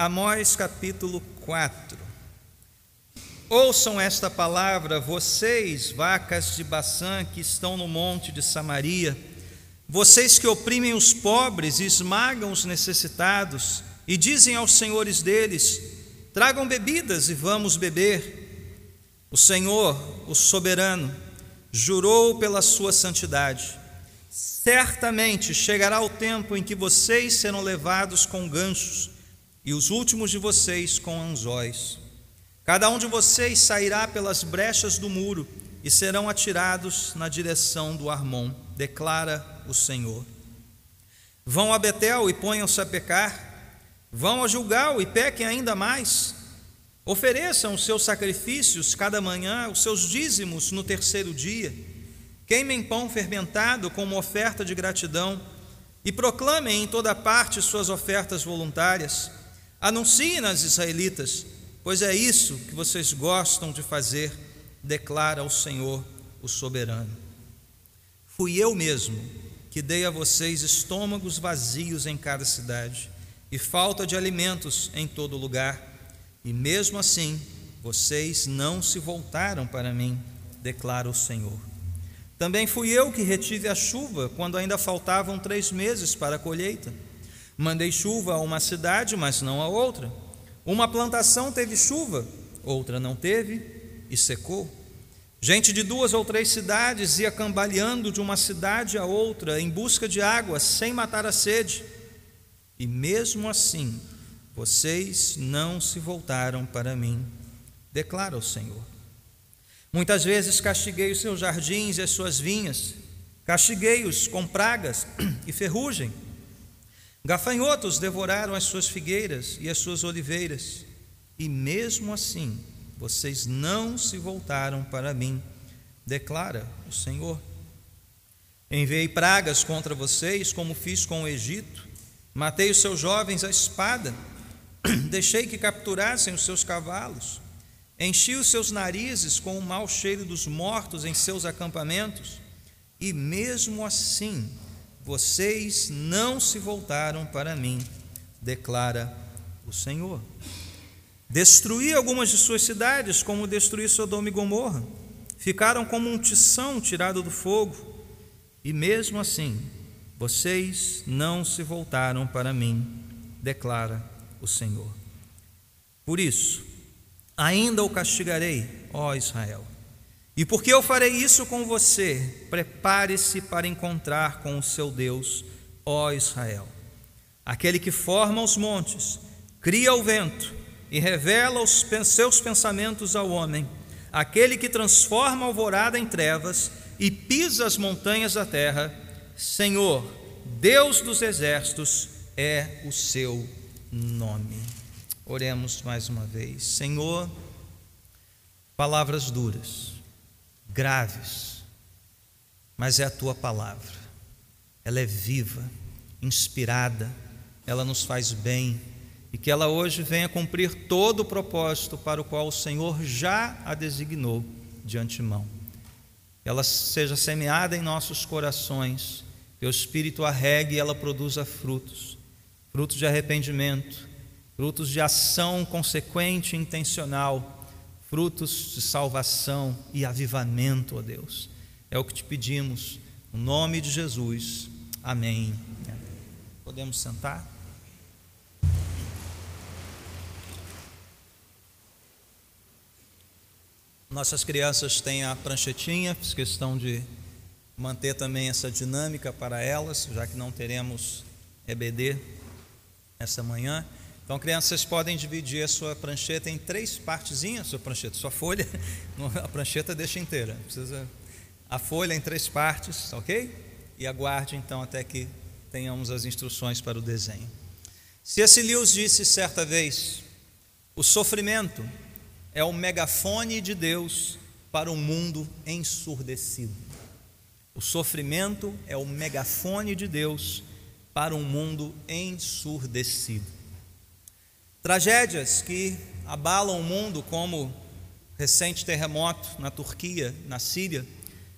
Amós capítulo 4. Ouçam esta palavra, vocês, vacas de Baçã que estão no monte de Samaria, vocês que oprimem os pobres e esmagam os necessitados, e dizem aos senhores deles: tragam bebidas e vamos beber. O Senhor, o soberano, jurou pela sua santidade. Certamente chegará o tempo em que vocês serão levados com ganchos e os últimos de vocês com anzóis. Cada um de vocês sairá pelas brechas do muro e serão atirados na direção do Armon, declara o Senhor. Vão a Betel e ponham-se a pecar, vão a Gilgal e pequem ainda mais. Ofereçam os seus sacrifícios cada manhã, os seus dízimos no terceiro dia. Queimem pão fermentado como oferta de gratidão e proclamem em toda parte suas ofertas voluntárias. Anunciem nas israelitas, pois é isso que vocês gostam de fazer, declara o Senhor, o soberano. Fui eu mesmo que dei a vocês estômagos vazios em cada cidade e falta de alimentos em todo lugar, e mesmo assim vocês não se voltaram para mim, declara o Senhor. Também fui eu que retive a chuva quando ainda faltavam três meses para a colheita Mandei chuva a uma cidade, mas não a outra. Uma plantação teve chuva, outra não teve e secou. Gente de duas ou três cidades ia cambaleando de uma cidade a outra em busca de água, sem matar a sede. E mesmo assim, vocês não se voltaram para mim, declara o Senhor. Muitas vezes castiguei os seus jardins e as suas vinhas, castiguei-os com pragas e ferrugem Gafanhotos devoraram as suas figueiras e as suas oliveiras, e mesmo assim vocês não se voltaram para mim, declara o Senhor. Enviei pragas contra vocês, como fiz com o Egito, matei os seus jovens à espada, deixei que capturassem os seus cavalos, enchi os seus narizes com o mau cheiro dos mortos em seus acampamentos, e mesmo assim vocês não se voltaram para mim, declara o Senhor. Destruí algumas de suas cidades, como destruí Sodoma e Gomorra. Ficaram como um tição tirado do fogo, e mesmo assim, vocês não se voltaram para mim, declara o Senhor. Por isso, ainda o castigarei, ó Israel e porque eu farei isso com você, prepare-se para encontrar com o seu Deus, ó Israel. Aquele que forma os montes, cria o vento e revela os seus pensamentos ao homem, aquele que transforma a alvorada em trevas e pisa as montanhas da terra, Senhor, Deus dos exércitos, é o seu nome. Oremos mais uma vez. Senhor, palavras duras graves, mas é a tua palavra. Ela é viva, inspirada, ela nos faz bem e que ela hoje venha cumprir todo o propósito para o qual o Senhor já a designou de antemão. Ela seja semeada em nossos corações, que o Espírito a regue e ela produza frutos, frutos de arrependimento, frutos de ação consequente e intencional frutos de salvação e avivamento, ó Deus. É o que te pedimos, no nome de Jesus. Amém. Podemos sentar? Nossas crianças têm a pranchetinha, fiz questão de manter também essa dinâmica para elas, já que não teremos EBD essa manhã. Então, crianças podem dividir a sua prancheta em três partezinhas, sua prancheta, sua folha, a prancheta deixa inteira. Precisa a folha em três partes, ok? E aguarde então até que tenhamos as instruções para o desenho. C.S. Lewis disse certa vez: o sofrimento é o megafone de Deus para um mundo ensurdecido. O sofrimento é o megafone de Deus para um mundo ensurdecido. Tragédias que abalam o mundo, como o recente terremoto na Turquia, na Síria,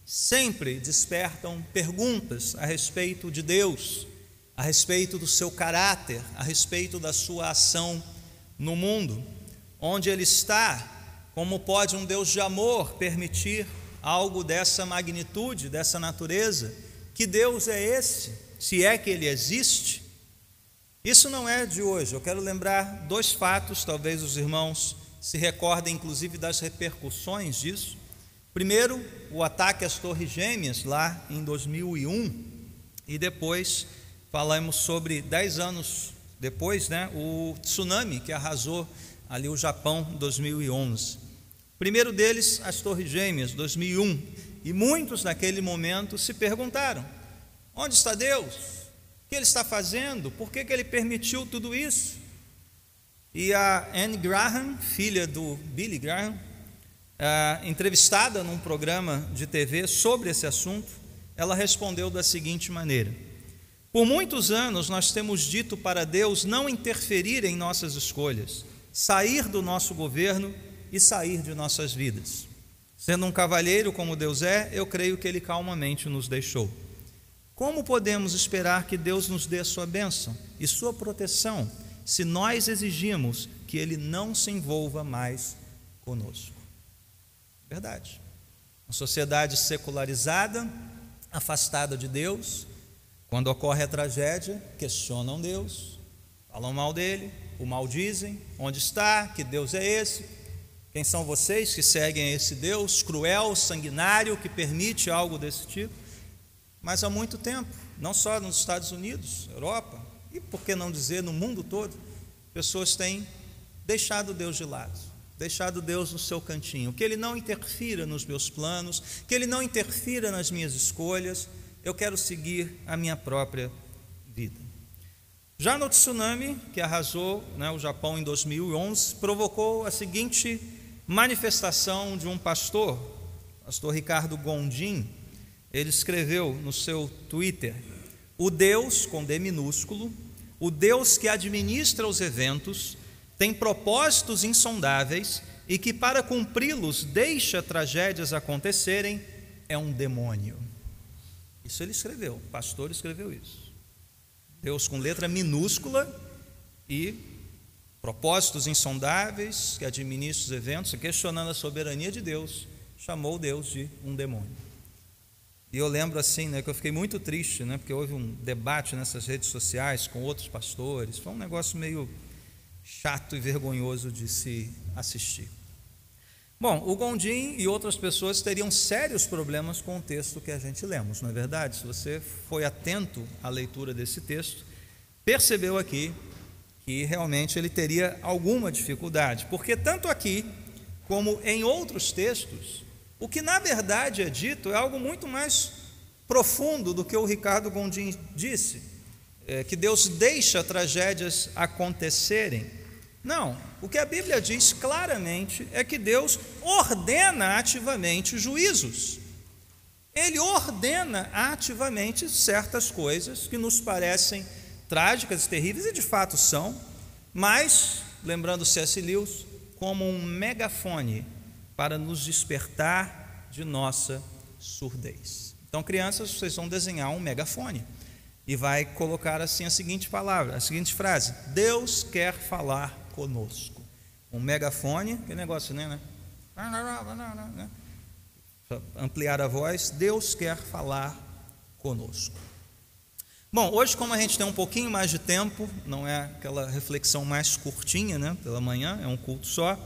sempre despertam perguntas a respeito de Deus, a respeito do seu caráter, a respeito da sua ação no mundo, onde ele está, como pode um Deus de amor permitir algo dessa magnitude, dessa natureza? Que Deus é esse? Se é que ele existe? Isso não é de hoje. Eu quero lembrar dois fatos, talvez os irmãos se recordem inclusive das repercussões disso. Primeiro, o ataque às Torres Gêmeas lá em 2001 e depois falamos sobre dez anos depois, né, o tsunami que arrasou ali o Japão em 2011. Primeiro deles, as Torres Gêmeas, 2001. E muitos naquele momento se perguntaram: onde está Deus? Que ele está fazendo? Por que, que ele permitiu tudo isso? E a Anne Graham, filha do Billy Graham, entrevistada num programa de TV sobre esse assunto, ela respondeu da seguinte maneira: Por muitos anos nós temos dito para Deus não interferir em nossas escolhas, sair do nosso governo e sair de nossas vidas. Sendo um cavalheiro como Deus é, eu creio que ele calmamente nos deixou. Como podemos esperar que Deus nos dê sua bênção e sua proteção se nós exigimos que ele não se envolva mais conosco? Verdade. Uma sociedade secularizada, afastada de Deus, quando ocorre a tragédia, questionam Deus, falam mal dele, o maldizem, onde está, que Deus é esse? Quem são vocês que seguem esse Deus cruel, sanguinário, que permite algo desse tipo? Mas há muito tempo, não só nos Estados Unidos, Europa, e por que não dizer no mundo todo, pessoas têm deixado Deus de lado deixado Deus no seu cantinho, que Ele não interfira nos meus planos, que Ele não interfira nas minhas escolhas, eu quero seguir a minha própria vida. Já no tsunami que arrasou né, o Japão em 2011, provocou a seguinte manifestação de um pastor, pastor Ricardo Gondim, ele escreveu no seu Twitter: O Deus, com D minúsculo, o Deus que administra os eventos, tem propósitos insondáveis e que, para cumpri-los, deixa tragédias acontecerem, é um demônio. Isso ele escreveu, o pastor escreveu isso. Deus com letra minúscula e propósitos insondáveis que administra os eventos, questionando a soberania de Deus, chamou Deus de um demônio. E eu lembro assim, né, que eu fiquei muito triste, né, porque houve um debate nessas redes sociais com outros pastores, foi um negócio meio chato e vergonhoso de se assistir. Bom, o Gondim e outras pessoas teriam sérios problemas com o texto que a gente lemos, não é verdade? Se você foi atento à leitura desse texto, percebeu aqui que realmente ele teria alguma dificuldade, porque tanto aqui como em outros textos, o que na verdade é dito é algo muito mais profundo do que o Ricardo Gondim disse é, que Deus deixa tragédias acontecerem. Não, o que a Bíblia diz claramente é que Deus ordena ativamente juízos. Ele ordena ativamente certas coisas que nos parecem trágicas e terríveis, e de fato são, mas, lembrando C.S. Lewis, como um megafone para nos despertar de nossa surdez. Então, crianças, vocês vão desenhar um megafone e vai colocar assim a seguinte palavra, a seguinte frase: Deus quer falar conosco. Um megafone, que negócio, né? né? Ampliar a voz, Deus quer falar conosco. Bom, hoje, como a gente tem um pouquinho mais de tempo, não é aquela reflexão mais curtinha, né? Pela manhã, é um culto só.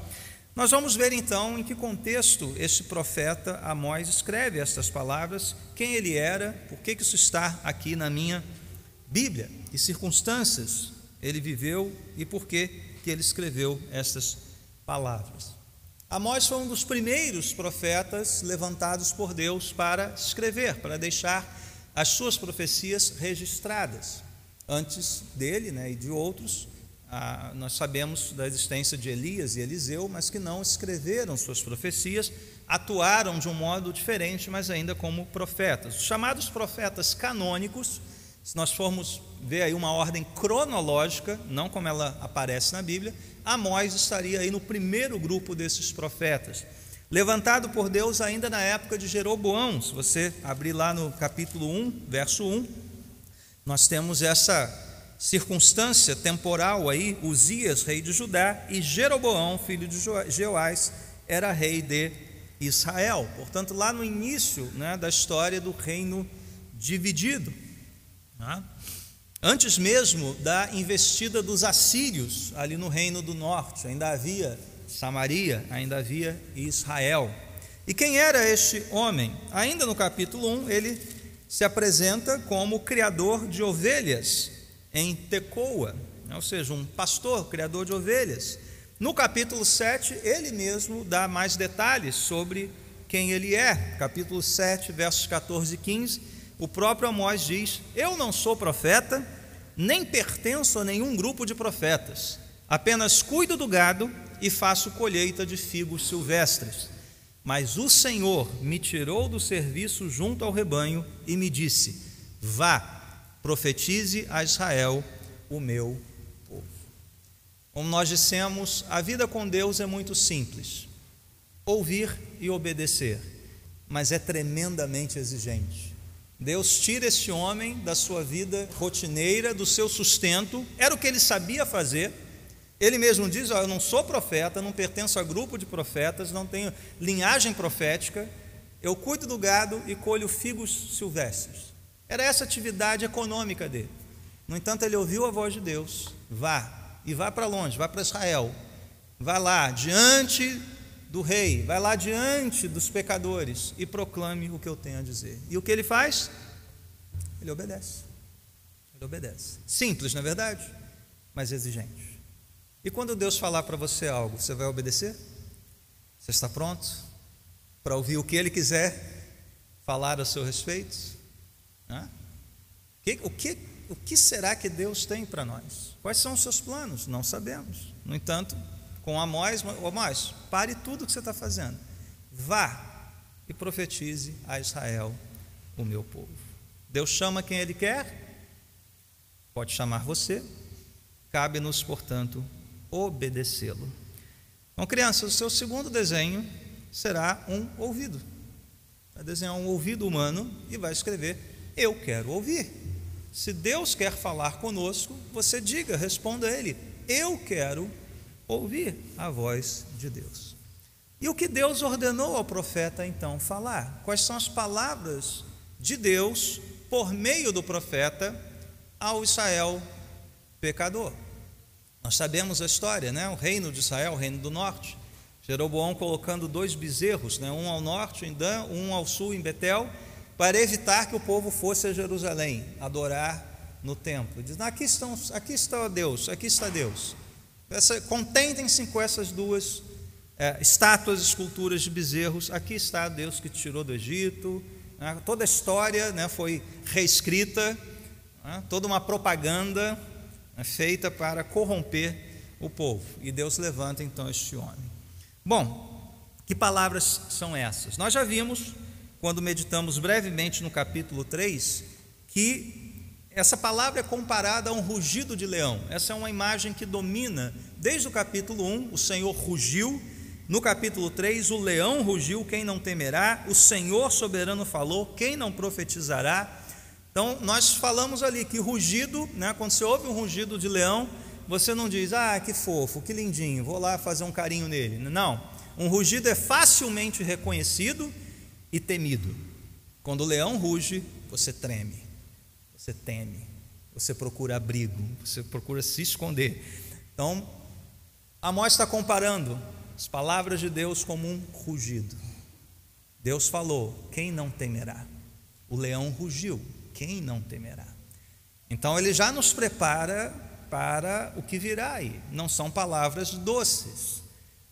Nós vamos ver então em que contexto este profeta Amós escreve estas palavras, quem ele era, por que isso está aqui na minha Bíblia, que circunstâncias ele viveu e por que, que ele escreveu estas palavras. Amós foi um dos primeiros profetas levantados por Deus para escrever, para deixar as suas profecias registradas. Antes dele né, e de outros, ah, nós sabemos da existência de Elias e Eliseu, mas que não escreveram suas profecias, atuaram de um modo diferente, mas ainda como profetas. Os chamados profetas canônicos, se nós formos ver aí uma ordem cronológica, não como ela aparece na Bíblia, Amós estaria aí no primeiro grupo desses profetas, levantado por Deus ainda na época de Jeroboão. Se você abrir lá no capítulo 1, verso 1, nós temos essa circunstância temporal aí, Uzias, rei de Judá, e Jeroboão, filho de Jeoás, era rei de Israel. Portanto, lá no início né, da história do reino dividido. Né? Antes mesmo da investida dos assírios ali no reino do norte, ainda havia Samaria, ainda havia Israel. E quem era este homem? Ainda no capítulo 1, ele se apresenta como criador de ovelhas em Tecoa, ou seja, um pastor, criador de ovelhas. No capítulo 7, ele mesmo dá mais detalhes sobre quem ele é. Capítulo 7, versos 14 e 15, o próprio Amós diz: Eu não sou profeta, nem pertenço a nenhum grupo de profetas, apenas cuido do gado e faço colheita de figos silvestres. Mas o Senhor me tirou do serviço junto ao rebanho e me disse: Vá, profetize a Israel, o meu povo. Como nós dissemos, a vida com Deus é muito simples: ouvir e obedecer, mas é tremendamente exigente. Deus tira esse homem da sua vida rotineira, do seu sustento, era o que ele sabia fazer. Ele mesmo diz: oh, Eu não sou profeta, não pertenço a grupo de profetas, não tenho linhagem profética, eu cuido do gado e colho figos silvestres. Era essa atividade econômica dele. No entanto, ele ouviu a voz de Deus: vá, e vá para longe, vá para Israel. Vá lá, diante do rei, vai lá diante dos pecadores e proclame o que eu tenho a dizer. E o que ele faz? Ele obedece. Ele obedece. Simples, na é verdade, mas exigente. E quando Deus falar para você algo, você vai obedecer? Você está pronto para ouvir o que Ele quiser falar a seu respeito? O que, o que será que Deus tem para nós? Quais são os seus planos? Não sabemos. No entanto, com Amós, Amós, pare tudo que você está fazendo. Vá e profetize a Israel, o meu povo. Deus chama quem Ele quer, pode chamar você, cabe-nos, portanto, obedecê-lo. Então, crianças, o seu segundo desenho será um ouvido. Vai desenhar um ouvido humano e vai escrever eu quero ouvir. Se Deus quer falar conosco, você diga, responda a Ele: Eu quero ouvir a voz de Deus. E o que Deus ordenou ao profeta então falar? Quais são as palavras de Deus por meio do profeta ao Israel pecador? Nós sabemos a história, né? O reino de Israel, o reino do norte. Jeroboão colocando dois bezerros, né? um ao norte em Dan, um ao sul em Betel, para evitar que o povo fosse a Jerusalém adorar no templo. Diz: aqui, estão, aqui está Deus, aqui está Deus. Contentem-se com essas duas é, estátuas, esculturas de bezerros. Aqui está Deus que te tirou do Egito. Né? Toda a história né, foi reescrita, né? toda uma propaganda né, feita para corromper o povo. E Deus levanta então este homem. Bom, que palavras são essas? Nós já vimos quando meditamos brevemente no capítulo 3, que essa palavra é comparada a um rugido de leão. Essa é uma imagem que domina desde o capítulo 1, o Senhor rugiu. No capítulo 3, o leão rugiu, quem não temerá? O Senhor soberano falou, quem não profetizará? Então, nós falamos ali que rugido, né, quando você ouve um rugido de leão, você não diz, ah, que fofo, que lindinho, vou lá fazer um carinho nele. Não. Um rugido é facilmente reconhecido e temido. Quando o leão ruge, você treme, você teme, você procura abrigo, você procura se esconder. Então, Amós está comparando as palavras de Deus como um rugido. Deus falou: quem não temerá? O leão rugiu: quem não temerá? Então, ele já nos prepara para o que virá aí. Não são palavras doces,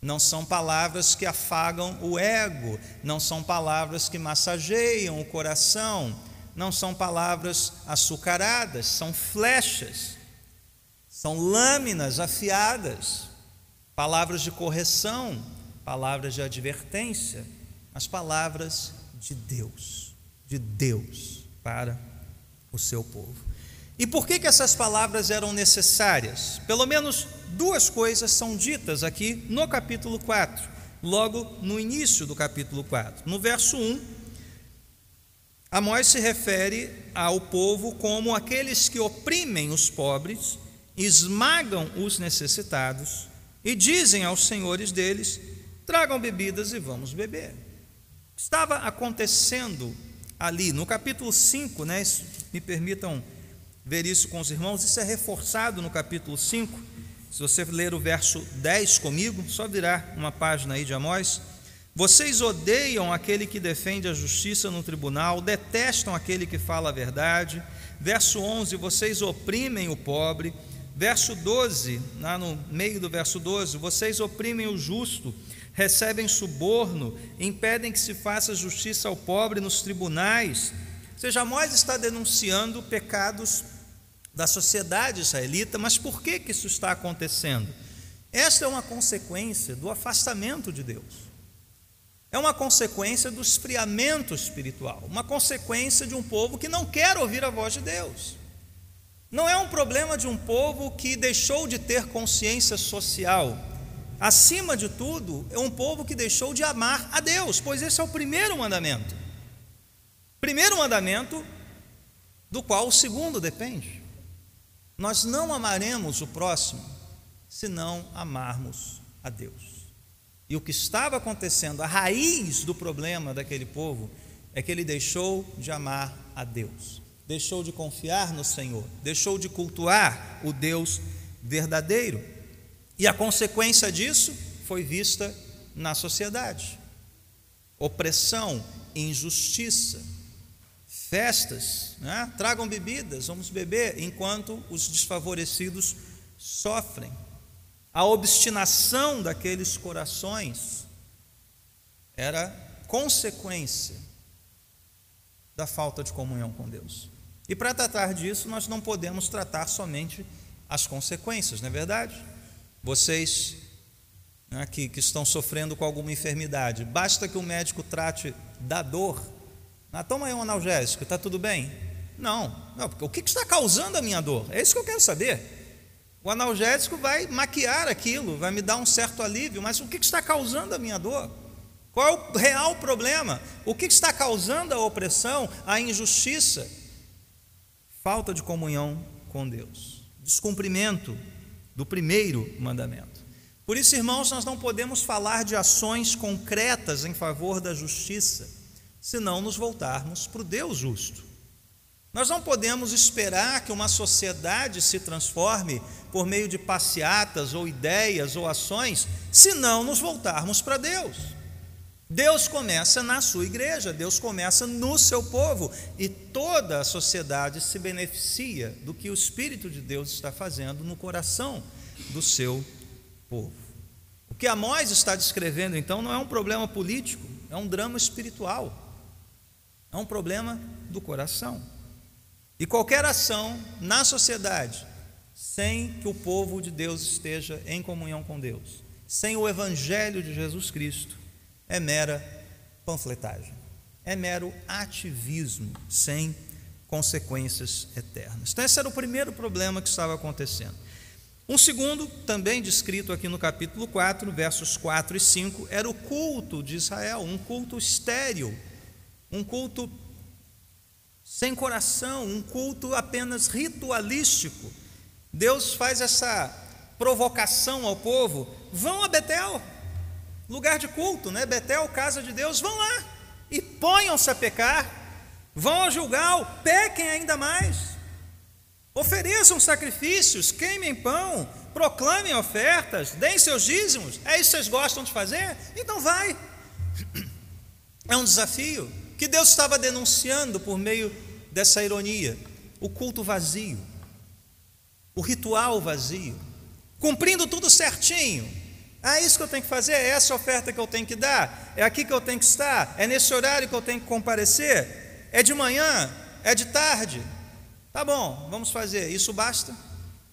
não são palavras que afagam o ego, não são palavras que massageiam o coração, não são palavras açucaradas, são flechas, são lâminas afiadas, palavras de correção, palavras de advertência, as palavras de Deus, de Deus para o seu povo. E por que, que essas palavras eram necessárias? Pelo menos duas coisas são ditas aqui no capítulo 4, logo no início do capítulo 4. No verso 1, Amós se refere ao povo como aqueles que oprimem os pobres, esmagam os necessitados e dizem aos senhores deles: tragam bebidas e vamos beber. Estava acontecendo ali no capítulo 5, né? Me permitam ver isso com os irmãos, isso é reforçado no capítulo 5. Se você ler o verso 10 comigo, só virar uma página aí de Amós. Vocês odeiam aquele que defende a justiça no tribunal, detestam aquele que fala a verdade. Verso 11: Vocês oprimem o pobre. Verso 12, lá no meio do verso 12: Vocês oprimem o justo, recebem suborno, impedem que se faça justiça ao pobre nos tribunais. Ou seja, Amós está denunciando pecados da sociedade israelita, mas por que, que isso está acontecendo? Esta é uma consequência do afastamento de Deus. É uma consequência do esfriamento espiritual, uma consequência de um povo que não quer ouvir a voz de Deus. Não é um problema de um povo que deixou de ter consciência social. Acima de tudo, é um povo que deixou de amar a Deus, pois esse é o primeiro mandamento. Primeiro mandamento, do qual o segundo depende. Nós não amaremos o próximo se não amarmos a Deus. E o que estava acontecendo, a raiz do problema daquele povo, é que ele deixou de amar a Deus, deixou de confiar no Senhor, deixou de cultuar o Deus verdadeiro. E a consequência disso foi vista na sociedade: opressão, injustiça, festas, né? tragam bebidas, vamos beber, enquanto os desfavorecidos sofrem. A obstinação daqueles corações era consequência da falta de comunhão com Deus. E para tratar disso, nós não podemos tratar somente as consequências, não é verdade? Vocês né, que, que estão sofrendo com alguma enfermidade, basta que o médico trate da dor ah, toma aí um analgésico, está tudo bem? Não, não, porque o que está causando a minha dor? É isso que eu quero saber. O analgésico vai maquiar aquilo, vai me dar um certo alívio, mas o que está causando a minha dor? Qual é o real problema? O que está causando a opressão, a injustiça? Falta de comunhão com Deus, descumprimento do primeiro mandamento. Por isso, irmãos, nós não podemos falar de ações concretas em favor da justiça se não nos voltarmos para o Deus justo. Nós não podemos esperar que uma sociedade se transforme por meio de passeatas ou ideias ou ações, se não nos voltarmos para Deus. Deus começa na sua igreja, Deus começa no seu povo, e toda a sociedade se beneficia do que o Espírito de Deus está fazendo no coração do seu povo. O que Amós está descrevendo, então, não é um problema político, é um drama espiritual. É um problema do coração. E qualquer ação na sociedade, sem que o povo de Deus esteja em comunhão com Deus, sem o Evangelho de Jesus Cristo, é mera panfletagem, é mero ativismo sem consequências eternas. Então, esse era o primeiro problema que estava acontecendo. Um segundo, também descrito aqui no capítulo 4, versos 4 e 5, era o culto de Israel, um culto estéril um culto sem coração, um culto apenas ritualístico. Deus faz essa provocação ao povo: vão a Betel, lugar de culto, né? Betel, casa de Deus, vão lá e ponham-se a pecar, vão ao julgar, pequem ainda mais, ofereçam sacrifícios, queimem pão, proclamem ofertas, deem seus dízimos. É isso que vocês gostam de fazer? Então vai. É um desafio que Deus estava denunciando por meio dessa ironia? O culto vazio, o ritual vazio, cumprindo tudo certinho. Ah, isso que eu tenho que fazer, é essa oferta que eu tenho que dar, é aqui que eu tenho que estar, é nesse horário que eu tenho que comparecer, é de manhã, é de tarde. Tá bom, vamos fazer. Isso basta?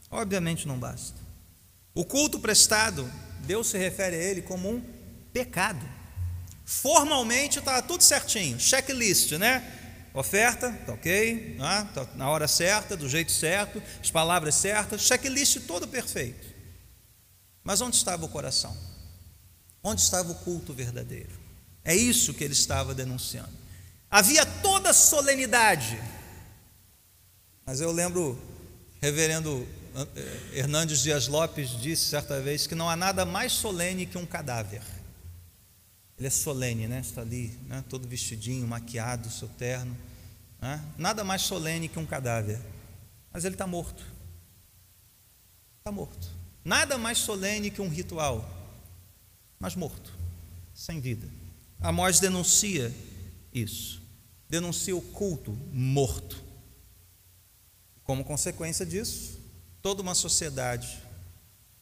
Obviamente não basta. O culto prestado, Deus se refere a ele como um pecado. Formalmente está tudo certinho, checklist, né? Oferta, tá ok, né? tá na hora certa, do jeito certo, as palavras certas, checklist todo perfeito. Mas onde estava o coração? Onde estava o culto verdadeiro? É isso que ele estava denunciando. havia toda solenidade. Mas eu lembro, reverendo Hernandes Dias Lopes disse certa vez que não há nada mais solene que um cadáver. Ele é solene, né? Está ali, né? todo vestidinho, maquiado, seu terno. Né? Nada mais solene que um cadáver. Mas ele está morto. Está morto. Nada mais solene que um ritual, mas morto, sem vida. Amós denuncia isso. Denuncia o culto morto. Como consequência disso, toda uma sociedade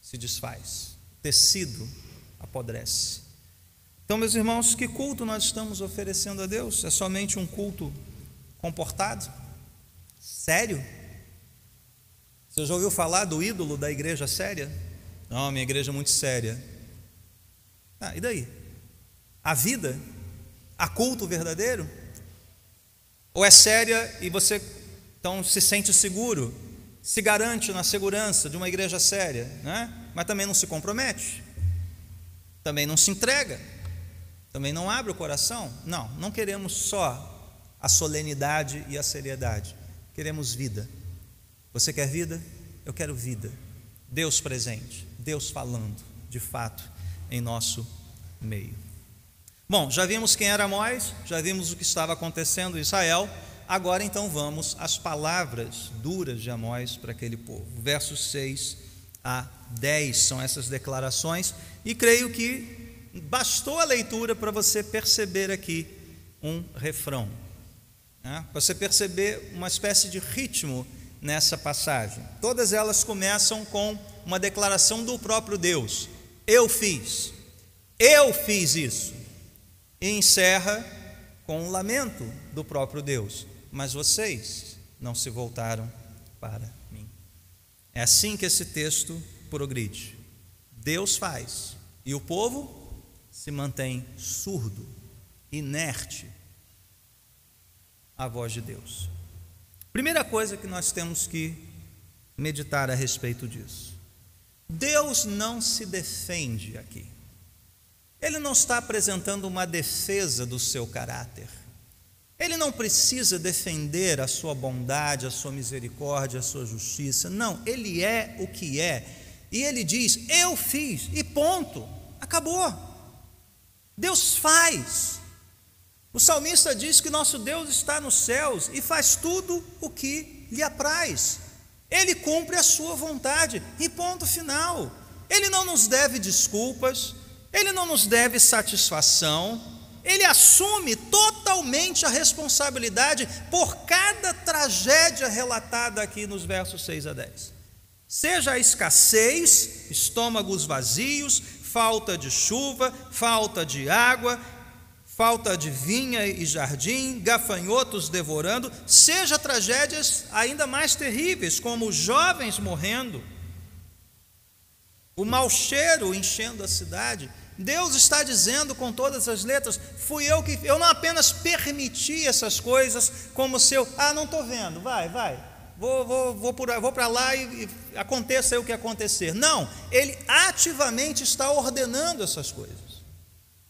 se desfaz, tecido apodrece. Então, meus irmãos, que culto nós estamos oferecendo a Deus? É somente um culto comportado? Sério? Você já ouviu falar do ídolo da igreja séria? Não, minha igreja é muito séria. Ah, e daí? A vida? A culto verdadeiro? Ou é séria e você então se sente seguro, se garante na segurança de uma igreja séria, né? mas também não se compromete, também não se entrega? Também não abre o coração? Não, não queremos só a solenidade e a seriedade. Queremos vida. Você quer vida? Eu quero vida. Deus presente, Deus falando, de fato, em nosso meio. Bom, já vimos quem era Amós, já vimos o que estava acontecendo em Israel. Agora então vamos às palavras duras de Amós para aquele povo. Versos 6 a 10 são essas declarações, e creio que bastou a leitura para você perceber aqui um refrão, né? você perceber uma espécie de ritmo nessa passagem. Todas elas começam com uma declaração do próprio Deus: Eu fiz, eu fiz isso. E encerra com um lamento do próprio Deus: Mas vocês não se voltaram para mim. É assim que esse texto progride. Deus faz e o povo se mantém surdo, inerte à voz de Deus. Primeira coisa que nós temos que meditar a respeito disso. Deus não se defende aqui. Ele não está apresentando uma defesa do seu caráter. Ele não precisa defender a sua bondade, a sua misericórdia, a sua justiça. Não, ele é o que é. E ele diz: Eu fiz, e ponto, acabou. Deus faz. O salmista diz que nosso Deus está nos céus e faz tudo o que lhe apraz. Ele cumpre a sua vontade e ponto final. Ele não nos deve desculpas, ele não nos deve satisfação, ele assume totalmente a responsabilidade por cada tragédia relatada aqui nos versos 6 a 10. Seja a escassez, estômagos vazios, falta de chuva, falta de água, falta de vinha e jardim, gafanhotos devorando, seja tragédias ainda mais terríveis, como jovens morrendo, o mau cheiro enchendo a cidade. Deus está dizendo com todas as letras: fui eu que, eu não apenas permiti essas coisas, como se eu, ah, não estou vendo, vai, vai, vou, vou, vou, vou para lá e, e aconteça o que acontecer. Não, ele ativamente está ordenando essas coisas,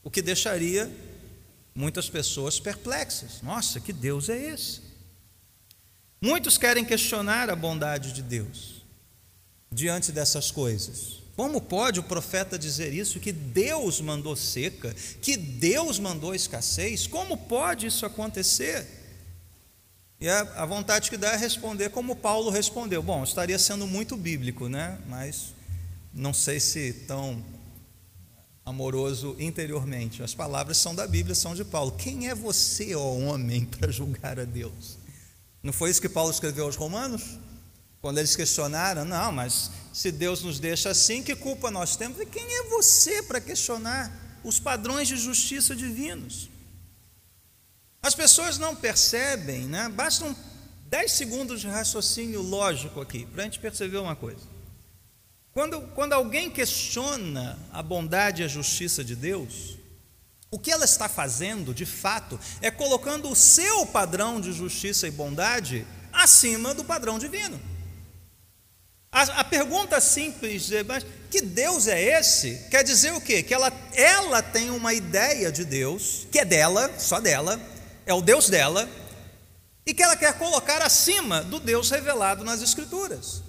o que deixaria muitas pessoas perplexas. Nossa, que Deus é esse? Muitos querem questionar a bondade de Deus diante dessas coisas. Como pode o profeta dizer isso? Que Deus mandou seca, que Deus mandou escassez? Como pode isso acontecer? E a, a vontade que dá é responder como Paulo respondeu. Bom, estaria sendo muito bíblico, né? Mas não sei se tão amoroso interiormente. As palavras são da Bíblia, são de Paulo. Quem é você, ó homem, para julgar a Deus? Não foi isso que Paulo escreveu aos Romanos? Quando eles questionaram, não, mas se Deus nos deixa assim, que culpa nós temos? E quem é você para questionar os padrões de justiça divinos? As pessoas não percebem, né? bastam 10 segundos de raciocínio lógico aqui, para a gente perceber uma coisa. Quando, quando alguém questiona a bondade e a justiça de Deus, o que ela está fazendo, de fato, é colocando o seu padrão de justiça e bondade acima do padrão divino. A, a pergunta simples é: mas que Deus é esse? Quer dizer o quê? Que ela, ela tem uma ideia de Deus, que é dela, só dela, é o Deus dela, e que ela quer colocar acima do Deus revelado nas Escrituras.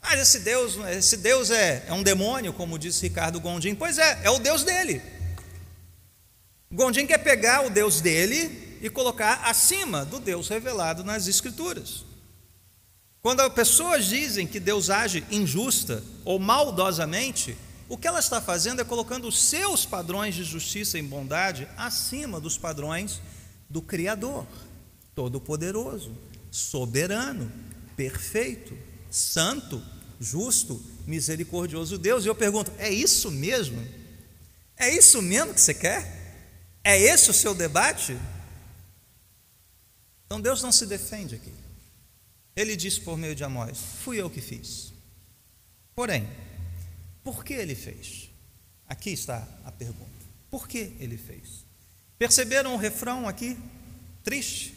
Ah, esse Deus, esse Deus é, é um demônio, como disse Ricardo Gondim. Pois é, é o Deus dele. Gondim quer pegar o Deus dele e colocar acima do Deus revelado nas Escrituras. Quando as pessoas dizem que Deus age injusta ou maldosamente, o que ela está fazendo é colocando os seus padrões de justiça e bondade acima dos padrões do Criador, Todo-Poderoso, soberano, perfeito, santo, justo, misericordioso Deus. E eu pergunto: é isso mesmo? É isso mesmo que você quer? É esse o seu debate? Então Deus não se defende aqui. Ele disse por meio de Amós: fui eu que fiz. Porém, por que ele fez? Aqui está a pergunta: por que ele fez? Perceberam o refrão aqui? Triste.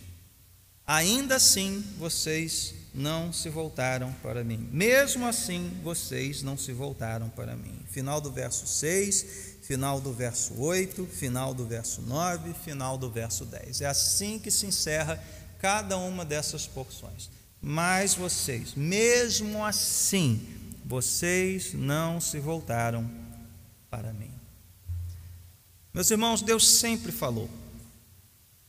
Ainda assim vocês não se voltaram para mim. Mesmo assim, vocês não se voltaram para mim. Final do verso 6, final do verso 8, final do verso 9, final do verso 10. É assim que se encerra cada uma dessas porções. Mas vocês, mesmo assim, vocês não se voltaram para mim. Meus irmãos, Deus sempre falou.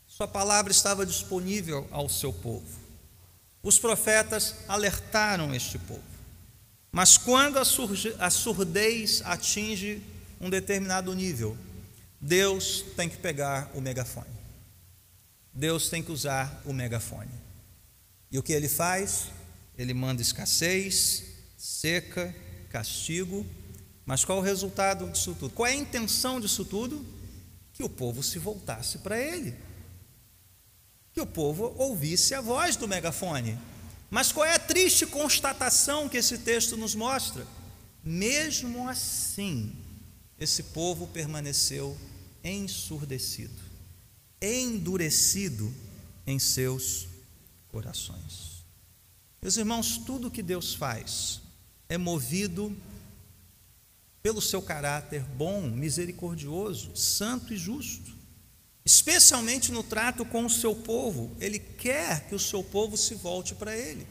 Sua palavra estava disponível ao seu povo. Os profetas alertaram este povo. Mas quando a surdez atinge um determinado nível, Deus tem que pegar o megafone. Deus tem que usar o megafone. E o que ele faz? Ele manda escassez, seca, castigo. Mas qual o resultado disso tudo? Qual é a intenção disso tudo? Que o povo se voltasse para ele que o povo ouvisse a voz do megafone. Mas qual é a triste constatação que esse texto nos mostra? Mesmo assim, esse povo permaneceu ensurdecido, endurecido em seus corações. Meus irmãos, tudo que Deus faz é movido pelo seu caráter bom, misericordioso, santo e justo especialmente no trato com o seu povo. Ele quer que o seu povo se volte para ele.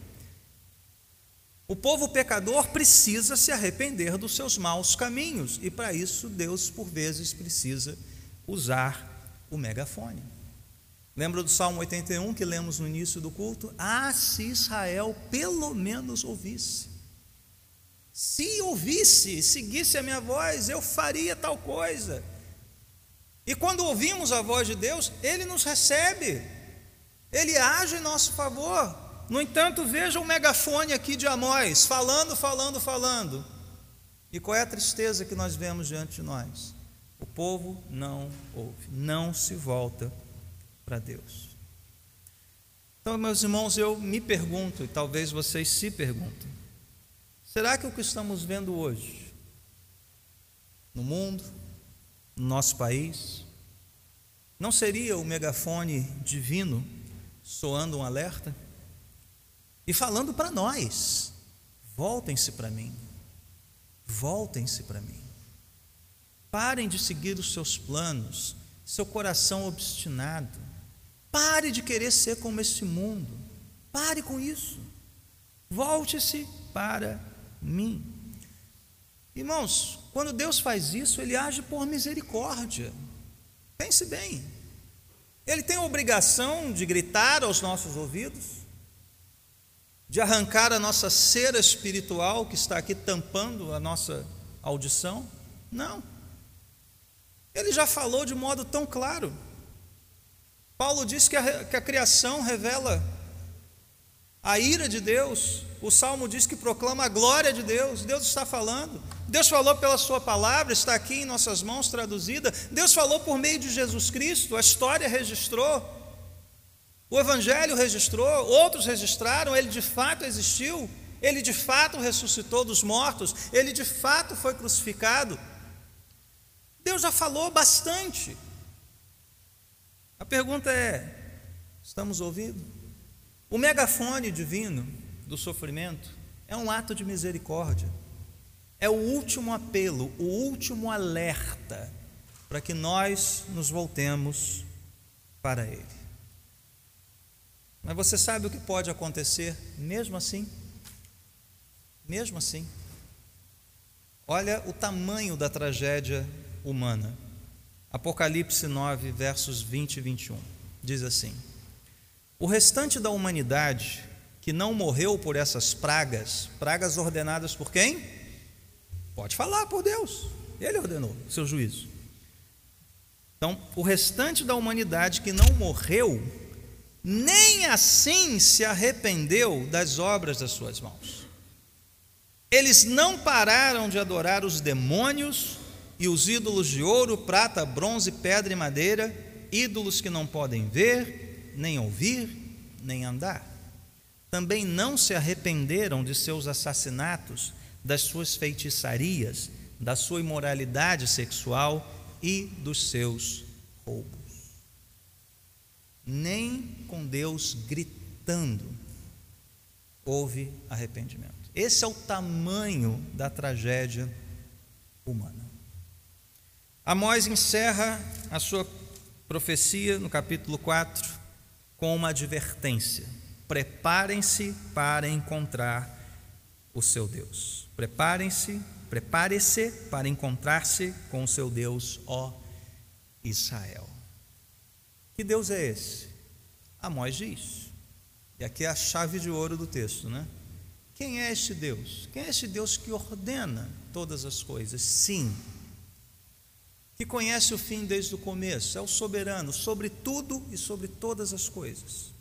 O povo pecador precisa se arrepender dos seus maus caminhos, e para isso Deus, por vezes, precisa usar o megafone. Lembra do Salmo 81 que lemos no início do culto? Ah, se Israel pelo menos ouvisse. Se ouvisse, seguisse a minha voz, eu faria tal coisa. E quando ouvimos a voz de Deus, Ele nos recebe, Ele age em nosso favor. No entanto, veja o megafone aqui de Amós, falando, falando, falando. E qual é a tristeza que nós vemos diante de nós? O povo não ouve, não se volta para Deus. Então, meus irmãos, eu me pergunto, e talvez vocês se perguntem: será que o que estamos vendo hoje, no mundo, no nosso país? Não seria o megafone divino soando um alerta? E falando para nós: voltem-se para mim, voltem-se para mim. Parem de seguir os seus planos, seu coração obstinado. Pare de querer ser como esse mundo. Pare com isso. Volte-se para mim. Irmãos, quando Deus faz isso, Ele age por misericórdia. Pense bem. Ele tem a obrigação de gritar aos nossos ouvidos, de arrancar a nossa cera espiritual que está aqui tampando a nossa audição? Não. Ele já falou de modo tão claro. Paulo diz que a, que a criação revela a ira de Deus, o salmo diz que proclama a glória de Deus, Deus está falando. Deus falou pela Sua palavra, está aqui em nossas mãos traduzida. Deus falou por meio de Jesus Cristo, a história registrou, o Evangelho registrou, outros registraram, ele de fato existiu, ele de fato ressuscitou dos mortos, ele de fato foi crucificado. Deus já falou bastante. A pergunta é: estamos ouvindo? O megafone divino do sofrimento é um ato de misericórdia. É o último apelo, o último alerta para que nós nos voltemos para Ele. Mas você sabe o que pode acontecer mesmo assim? Mesmo assim. Olha o tamanho da tragédia humana. Apocalipse 9, versos 20 e 21. Diz assim: O restante da humanidade que não morreu por essas pragas, pragas ordenadas por quem? Pode falar por Deus. Ele ordenou o seu juízo. Então, o restante da humanidade que não morreu, nem assim se arrependeu das obras das suas mãos. Eles não pararam de adorar os demônios e os ídolos de ouro, prata, bronze, pedra e madeira, ídolos que não podem ver, nem ouvir, nem andar. Também não se arrependeram de seus assassinatos, das suas feitiçarias, da sua imoralidade sexual e dos seus roubos. Nem com Deus gritando houve arrependimento. Esse é o tamanho da tragédia humana. Amós encerra a sua profecia no capítulo 4 com uma advertência: preparem-se para encontrar o seu Deus. Preparem-se Prepare-se para encontrar-se com o seu Deus, ó Israel. Que Deus é esse? Amós diz. E aqui é a chave de ouro do texto, né? Quem é este Deus? Quem é este Deus que ordena todas as coisas? Sim. Que conhece o fim desde o começo, é o soberano sobre tudo e sobre todas as coisas.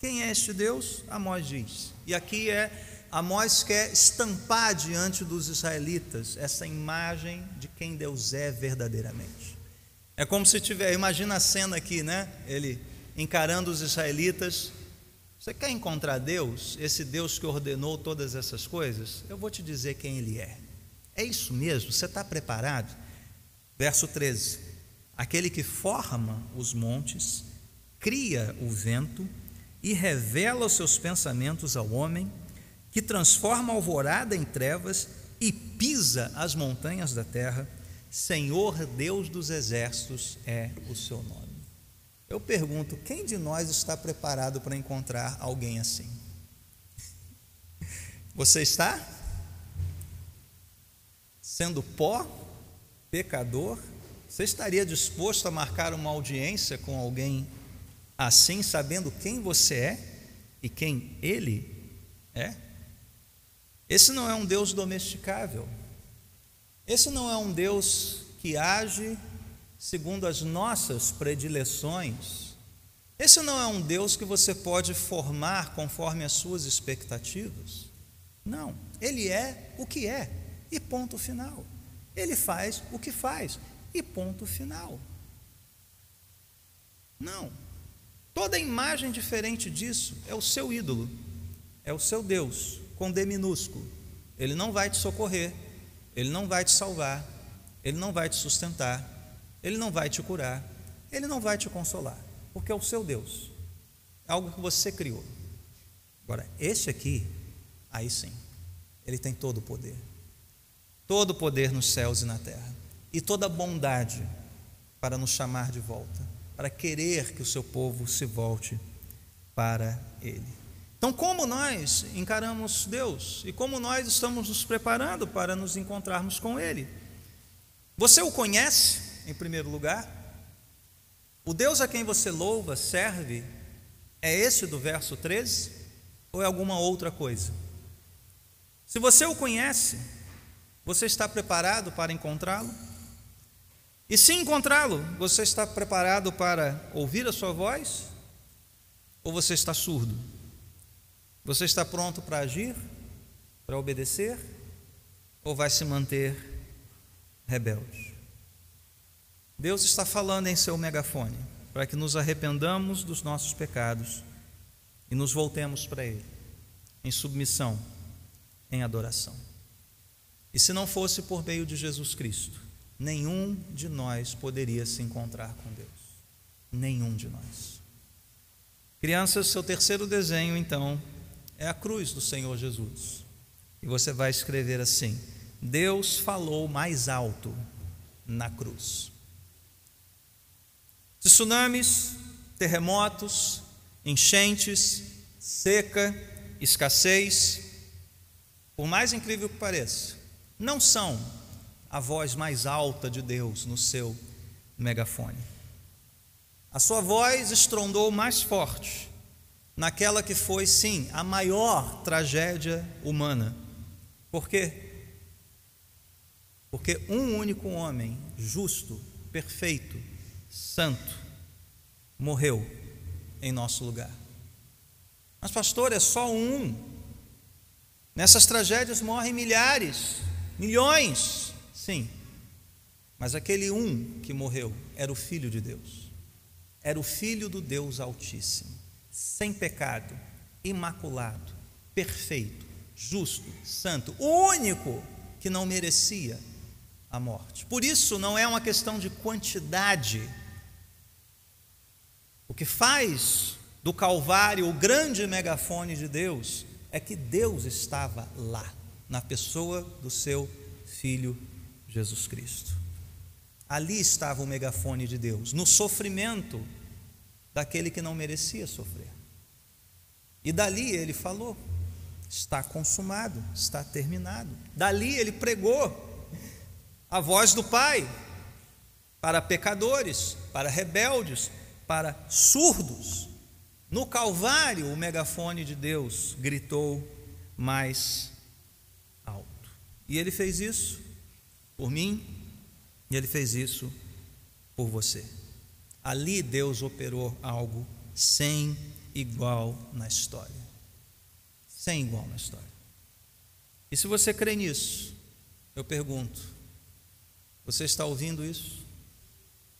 Quem é este Deus? Amós diz. E aqui é Amós quer estampar diante dos israelitas essa imagem de quem Deus é verdadeiramente. É como se tiver, imagina a cena aqui, né? Ele encarando os israelitas. Você quer encontrar Deus, esse Deus que ordenou todas essas coisas? Eu vou te dizer quem Ele é. É isso mesmo? Você está preparado? Verso 13: Aquele que forma os montes, cria o vento e revela os seus pensamentos ao homem que transforma a alvorada em trevas e pisa as montanhas da terra, Senhor Deus dos exércitos é o seu nome. Eu pergunto: quem de nós está preparado para encontrar alguém assim? Você está? Sendo pó, pecador, você estaria disposto a marcar uma audiência com alguém assim, sabendo quem você é e quem ele é? Esse não é um Deus domesticável. Esse não é um Deus que age segundo as nossas predileções. Esse não é um Deus que você pode formar conforme as suas expectativas. Não, ele é o que é, e ponto final. Ele faz o que faz, e ponto final. Não. Toda imagem diferente disso é o seu ídolo, é o seu Deus, com D minúsculo. Ele não vai te socorrer, ele não vai te salvar, ele não vai te sustentar, ele não vai te curar, ele não vai te consolar, porque é o seu Deus, é algo que você criou. Agora, esse aqui, aí sim, ele tem todo o poder, todo o poder nos céus e na terra, e toda a bondade para nos chamar de volta, para querer que o seu povo se volte para ele. Então, como nós encaramos Deus e como nós estamos nos preparando para nos encontrarmos com Ele? Você o conhece, em primeiro lugar? O Deus a quem você louva, serve, é esse do verso 13? Ou é alguma outra coisa? Se você o conhece, você está preparado para encontrá-lo? E se encontrá-lo, você está preparado para ouvir a sua voz? Ou você está surdo? Você está pronto para agir, para obedecer, ou vai se manter rebelde? Deus está falando em seu megafone para que nos arrependamos dos nossos pecados e nos voltemos para Ele, em submissão, em adoração. E se não fosse por meio de Jesus Cristo, nenhum de nós poderia se encontrar com Deus. Nenhum de nós. Crianças, seu terceiro desenho, então, é a cruz do Senhor Jesus. E você vai escrever assim: Deus falou mais alto na cruz. Tsunamis, terremotos, enchentes, seca, escassez, por mais incrível que pareça, não são a voz mais alta de Deus no seu megafone. A sua voz estrondou mais forte naquela que foi, sim, a maior tragédia humana. Por quê? Porque um único homem, justo, perfeito, santo, morreu em nosso lugar. Mas, pastor, é só um. Nessas tragédias morrem milhares, milhões, sim. Mas aquele um que morreu era o Filho de Deus, era o Filho do Deus Altíssimo, sem pecado, imaculado, perfeito, justo, santo, o único que não merecia a morte. Por isso, não é uma questão de quantidade. O que faz do Calvário o grande megafone de Deus é que Deus estava lá, na pessoa do seu Filho Jesus Cristo. Ali estava o megafone de Deus, no sofrimento daquele que não merecia sofrer. E dali ele falou: está consumado, está terminado. Dali ele pregou a voz do Pai para pecadores, para rebeldes, para surdos. No Calvário, o megafone de Deus gritou mais. E ele fez isso por mim, e ele fez isso por você. Ali Deus operou algo sem igual na história. Sem igual na história. E se você crê nisso, eu pergunto: você está ouvindo isso?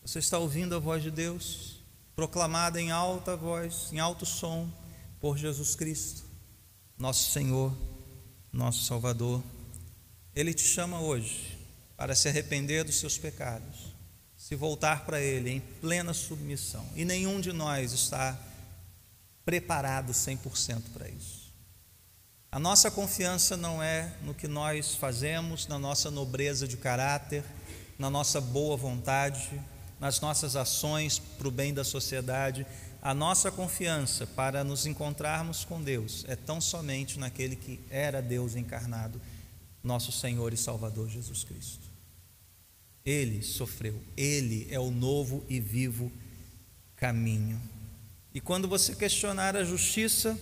Você está ouvindo a voz de Deus? proclamada em alta voz, em alto som, por Jesus Cristo, nosso Senhor, nosso Salvador. Ele te chama hoje para se arrepender dos seus pecados, se voltar para Ele em plena submissão. E nenhum de nós está preparado 100% para isso. A nossa confiança não é no que nós fazemos, na nossa nobreza de caráter, na nossa boa vontade, nas nossas ações para o bem da sociedade, a nossa confiança para nos encontrarmos com Deus é tão somente naquele que era Deus encarnado, nosso Senhor e Salvador Jesus Cristo. Ele sofreu, ele é o novo e vivo caminho. E quando você questionar a justiça,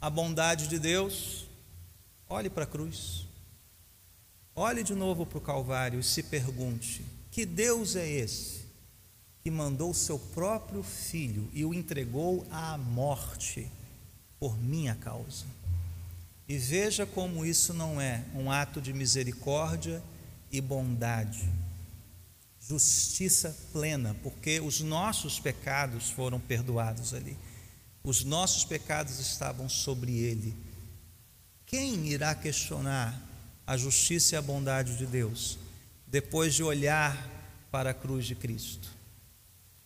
a bondade de Deus, olhe para a cruz. Olhe de novo para o Calvário e se pergunte: que Deus é esse que mandou o seu próprio filho e o entregou à morte por minha causa. E veja como isso não é um ato de misericórdia e bondade, justiça plena, porque os nossos pecados foram perdoados ali, os nossos pecados estavam sobre ele. Quem irá questionar a justiça e a bondade de Deus depois de olhar para a cruz de Cristo?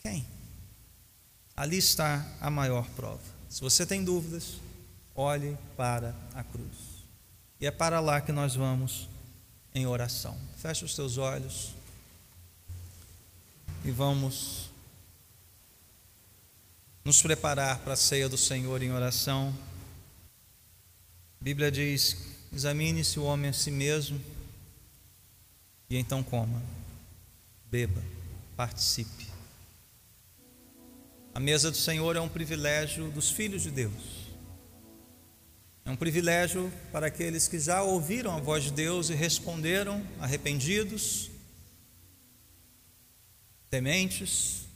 Quem? Ali está a maior prova. Se você tem dúvidas, olhe para a cruz. E é para lá que nós vamos em oração. Feche os teus olhos e vamos nos preparar para a ceia do Senhor em oração. A Bíblia diz: examine-se o homem a si mesmo e então coma, beba, participe. A mesa do Senhor é um privilégio dos filhos de Deus. É um privilégio para aqueles que já ouviram a voz de Deus e responderam arrependidos, tementes,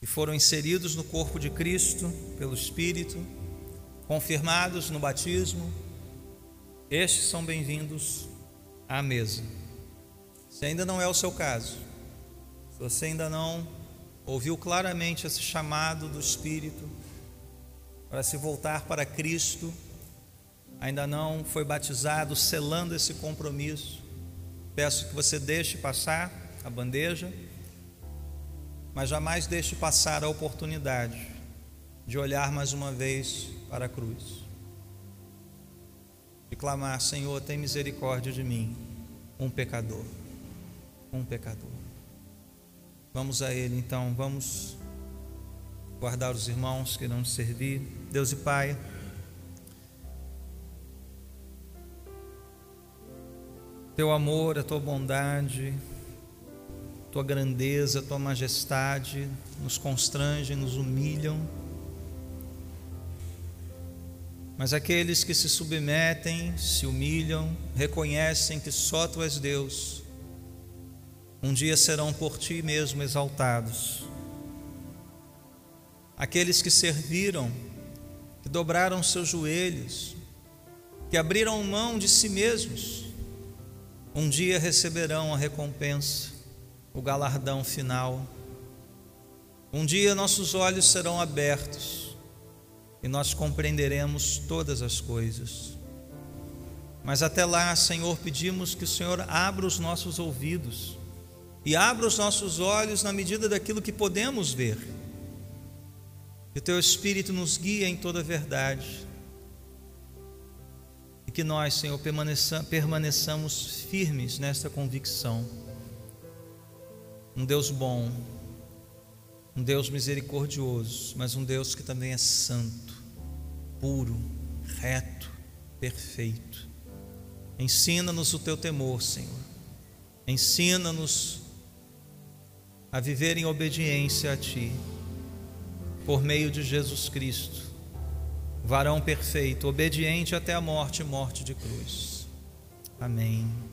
e foram inseridos no corpo de Cristo pelo Espírito, confirmados no batismo. Estes são bem-vindos à mesa. Se ainda não é o seu caso, se você ainda não ouviu claramente esse chamado do Espírito para se voltar para Cristo, ainda não foi batizado, selando esse compromisso, peço que você deixe passar a bandeja, mas jamais deixe passar a oportunidade de olhar mais uma vez para a cruz, de clamar: Senhor, tem misericórdia de mim, um pecador, um pecador. Vamos a Ele então, vamos guardar os irmãos que irão servir. Deus e Pai, Teu amor, a tua bondade, tua grandeza, tua majestade nos constrangem, nos humilham. Mas aqueles que se submetem, se humilham, reconhecem que só tu és Deus, um dia serão por ti mesmo exaltados. Aqueles que serviram, que dobraram seus joelhos, que abriram mão de si mesmos, um dia receberão a recompensa, o galardão final. Um dia nossos olhos serão abertos e nós compreenderemos todas as coisas. Mas até lá, Senhor, pedimos que o Senhor abra os nossos ouvidos e abra os nossos olhos na medida daquilo que podemos ver. Que o Teu Espírito nos guie em toda a verdade e que nós, Senhor, permaneçamos firmes nesta convicção. Um Deus bom, um Deus misericordioso, mas um Deus que também é santo, puro, reto, perfeito. Ensina-nos o teu temor, Senhor. Ensina-nos a viver em obediência a Ti, por meio de Jesus Cristo varão perfeito, obediente até a morte morte de cruz. Amém.